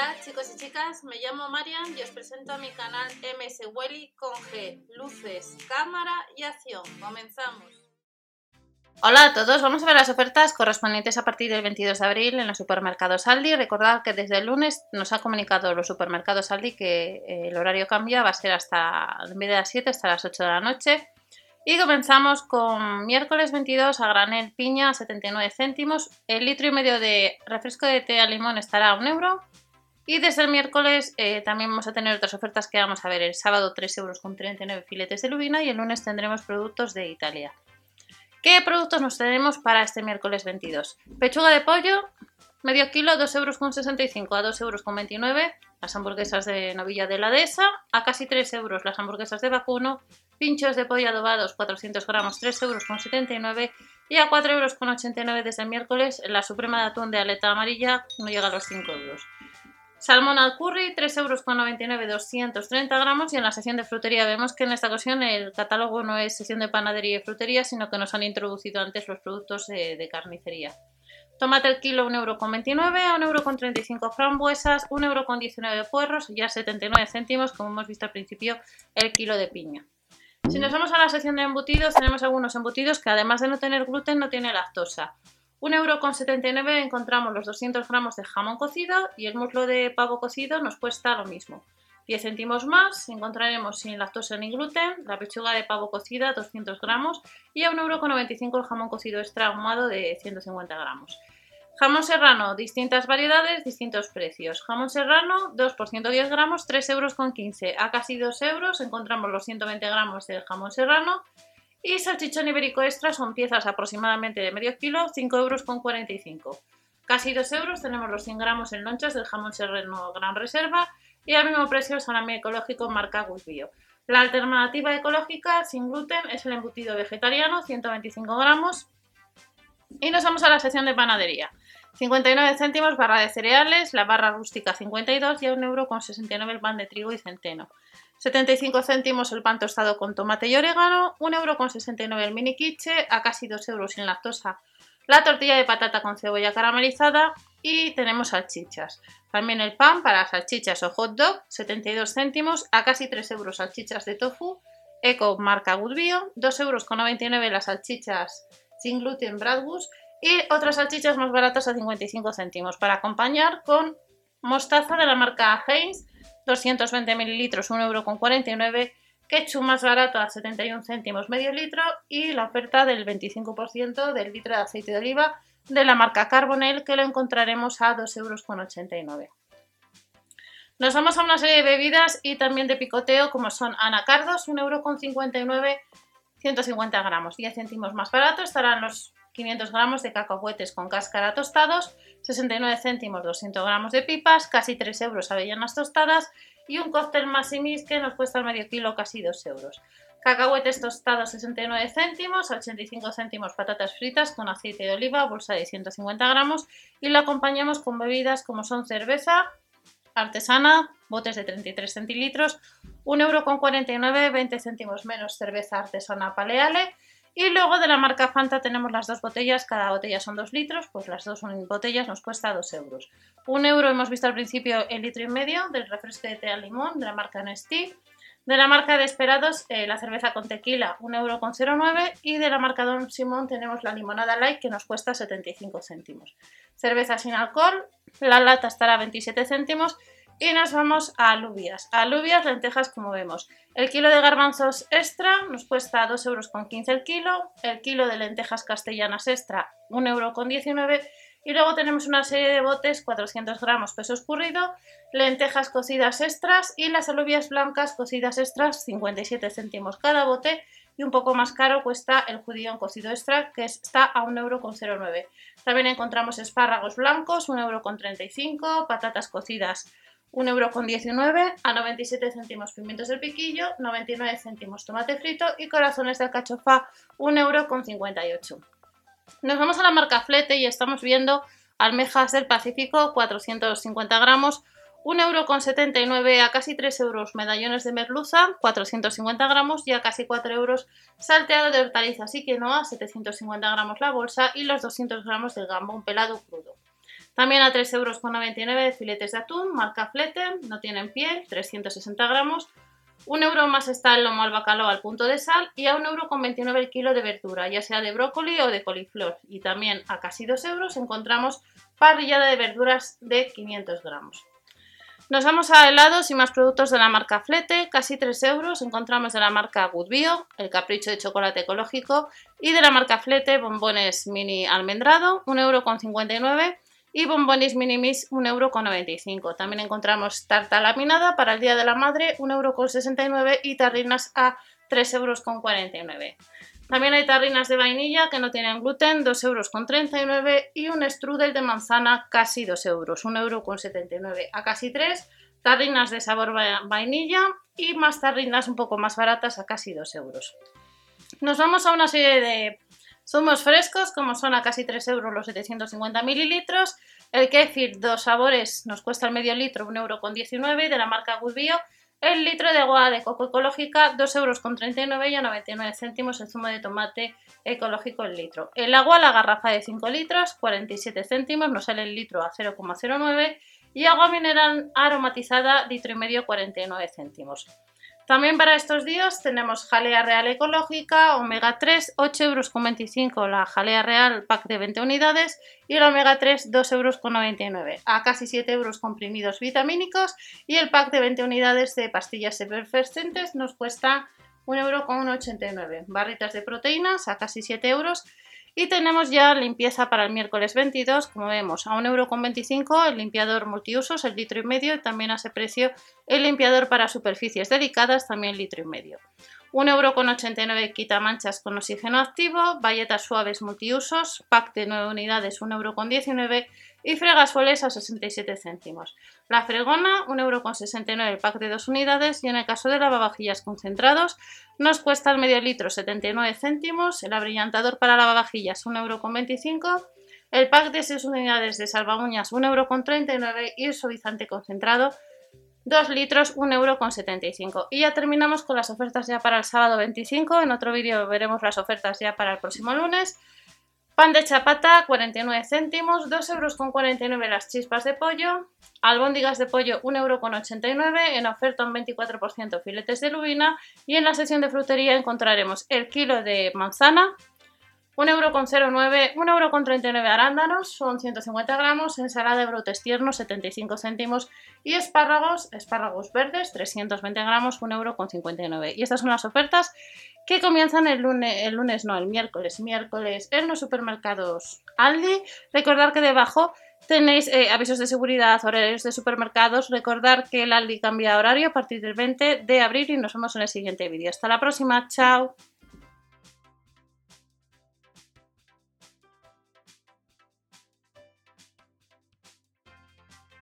Hola chicos y chicas, me llamo Marian y os presento a mi canal MS Welly con G, luces, cámara y acción. Comenzamos. Hola a todos, vamos a ver las ofertas correspondientes a partir del 22 de abril en los supermercados Aldi. Recordad que desde el lunes nos ha comunicado los supermercados Aldi que eh, el horario cambia, va a ser hasta en vez de las 7 hasta las 8 de la noche. Y comenzamos con miércoles 22 a granel piña 79 céntimos. El litro y medio de refresco de té a limón estará a 1 euro. Y desde el miércoles eh, también vamos a tener otras ofertas que vamos a ver. El sábado 3 euros con 39 filetes de lubina y el lunes tendremos productos de Italia. ¿Qué productos nos tenemos para este miércoles 22? Pechuga de pollo, medio kilo, 2,65 euros con 65 a 2,29 euros con 29. Las hamburguesas de novilla de la dehesa, a casi 3 euros las hamburguesas de vacuno. Pinchos de pollo adobados, 400 gramos, 3,79 euros con 79. Y a 4,89 euros con 89 desde el miércoles, la suprema de atún de aleta amarilla no llega a los 5 euros. Salmón al curry, 3,99 euros, 230 gramos. Y en la sección de frutería vemos que en esta ocasión el catálogo no es sección de panadería y frutería, sino que nos han introducido antes los productos de, carnicería. Tomate el kilo 1,29€, a 1,35€ frambuesas, 1,19€ puerros y a 79 céntimos, como hemos visto al principio, el kilo de piña. Si nos vamos a la sección de embutidos, tenemos algunos embutidos que además de no tener gluten, no tiene lactosa. 1,79€ encontramos los 200 gramos de jamón cocido y el muslo de pavo cocido nos cuesta lo mismo. 10 céntimos más encontraremos sin lactosa ni gluten la pechuga de pavo cocida 200 gramos y a 1,95€ el jamón cocido extra ahumado de 150 gramos. Jamón serrano, distintas variedades, distintos precios. Jamón serrano, 2 por 110 gramos, 3,15 euros. A casi 2 euros encontramos los 120 gramos del jamón serrano y salchichón ibérico extra son piezas aproximadamente de medio kilo, 5 euros con 45. Casi 2 euros tenemos los 100 gramos en lonchas del jamón serrano Gran Reserva y al mismo precio salami ecológico marca Gus Bio. La alternativa ecológica sin gluten es el embutido vegetariano, 125 gramos. Y nos vamos a la sección de panadería. 59 céntimos barra de cereales, la barra rústica 52 y a 1 euro con 69 el pan de trigo y centeno. 75 céntimos el pan tostado con tomate y orégano, 1,69€ el mini quiche, a casi 2 euros sin lactosa la tortilla de patata con cebolla caramelizada y tenemos salchichas. También el pan para salchichas o hot dog, 72 céntimos, a casi 3 euros salchichas de tofu, eco marca Good Bio, 2,99 euros las salchichas sin gluten Bradgus y otras salchichas más baratas a 55 céntimos para acompañar con mostaza de la marca Heinz 220 mililitros, 1,49€, ketchup más barato a 71 céntimos medio litro y la oferta del 25% del litro de aceite de oliva de la marca Carbonell que lo encontraremos a 2,89€. Nos vamos a una serie de bebidas y también de picoteo como son anacardos, 1,59€, 150 gramos, 10 céntimos más barato estarán los 500 gramos de cacahuetes con cáscara tostados, 69 céntimos 200 gramos de pipas, casi 3 euros avellanas tostadas y un cóctel Massimis que nos cuesta medio kilo casi 2 euros. Cacahuetes tostados 69 céntimos, 85 céntimos patatas fritas con aceite de oliva, bolsa de 150 gramos y lo acompañamos con bebidas como son cerveza artesana, botes de 33 centilitros, 1,49 euro, 20 céntimos menos cerveza artesana Paleale y luego de la marca Fanta tenemos las dos botellas, cada botella son 2 litros, pues las dos botellas nos cuesta 2 euros. Un euro hemos visto al principio el litro y medio del refresco de té al limón de la marca Nestí. De la marca Desperados, eh, la cerveza con tequila, 1,09 euro. Y de la marca Don Simón tenemos la limonada light que nos cuesta 75 céntimos. Cerveza sin alcohol, la lata estará a 27 céntimos y nos vamos a alubias. Alubias, lentejas, como vemos. El kilo de garbanzos extra nos cuesta 2,15 euros el kilo. El kilo de lentejas castellanas extra, 1,19 euro. Y luego tenemos una serie de botes, 400 gramos peso escurrido, lentejas cocidas extras y las alubias blancas cocidas extras, 57 céntimos cada bote. Y un poco más caro cuesta el judío cocido extra, que está a 1,09 euro. También encontramos espárragos blancos, 1,35 euro, patatas cocidas 1,19€ a 97 céntimos pimientos del piquillo, 99 céntimos tomate frito y corazones de alcachofa 1,58€. Nos vamos a la marca Flete y estamos viendo almejas del Pacífico 450 gramos, 1,79€ a casi 3 euros medallones de merluza 450 gramos y a casi 4 euros salteado de hortalizas y quinoa 750 gramos la bolsa y los 200 gramos del gambón pelado crudo. También a 3,99 euros filetes de atún, marca Flete, no tienen piel, 360 gramos. Un euro más está el lomo al bacalao al punto de sal y a 1,29 euro el kilo de verdura, ya sea de brócoli o de coliflor. Y también a casi 2 euros encontramos parrillada de verduras de 500 gramos. Nos vamos a helados y más productos de la marca Flete, casi 3 euros. Encontramos de la marca Good Bio, el capricho de chocolate ecológico, y de la marca Flete, bombones mini almendrado, 1,59 euros y bombones minimis 1,95€. También encontramos tarta laminada para el Día de la Madre 1,69€ y tarrinas a 3,49€. También hay tarrinas de vainilla que no tienen gluten 2,39€ y un strudel de manzana casi 2 euros, 1,79€ a casi 3 tarrinas de sabor vainilla y más tarrinas un poco más baratas a casi 2 euros. Nos vamos a una serie de Zumos frescos, como son a casi 3 euros los 750 mililitros. El kefir, dos sabores, nos cuesta el medio litro 1,19 euro de la marca Good El litro de agua de coco ecológica, 2,39 euros y a 99 céntimos el zumo de tomate ecológico el litro. El agua, la garrafa de 5 litros, 47 céntimos, nos sale el litro a 0,09 y agua mineral aromatizada, litro y medio, 49 céntimos. También para estos días tenemos jalea real ecológica, omega 3, 8,25 euros la jalea real, pack de 20 unidades y el omega 3, 2,99 euros. A casi 7 euros comprimidos vitamínicos y el pack de 20 unidades de pastillas efervescentes nos cuesta 1,89 euros. Barritas de proteínas a casi 7 euros y tenemos ya limpieza para el miércoles 22, como vemos, a 1,25€ el limpiador multiusos, el litro y medio, y también a ese precio el limpiador para superficies delicadas, también litro y medio. 1,89€ quita manchas con oxígeno activo, bayetas suaves multiusos, pack de 9 unidades 1,19€ y fregasueles a 67 céntimos. La fregona 1,69€ el pack de 2 unidades y en el caso de lavavajillas concentrados nos cuesta el medio litro 79 céntimos, el abrillantador para lavavajillas 1,25€, el pack de 6 unidades de salvaguñas 1,39€ y el suavizante concentrado 2 litros, 1,75€. Y ya terminamos con las ofertas ya para el sábado 25. En otro vídeo veremos las ofertas ya para el próximo lunes. Pan de chapata, 49 céntimos, 2,49 euros las chispas de pollo, albóndigas de pollo, 1,89 euro, en oferta un 24% filetes de lubina y en la sección de frutería encontraremos el kilo de manzana, 1,09€, 1,39€ arándanos, son 150 gramos, ensalada de brotes tiernos, 75 céntimos y espárragos, espárragos verdes, 320 gramos, 1,59€. Y estas son las ofertas que comienzan el lunes, el lunes no, el miércoles, miércoles en los supermercados Aldi. Recordar que debajo tenéis eh, avisos de seguridad, horarios de supermercados. Recordar que el Aldi cambia horario a partir del 20 de abril y nos vemos en el siguiente vídeo. Hasta la próxima, chao.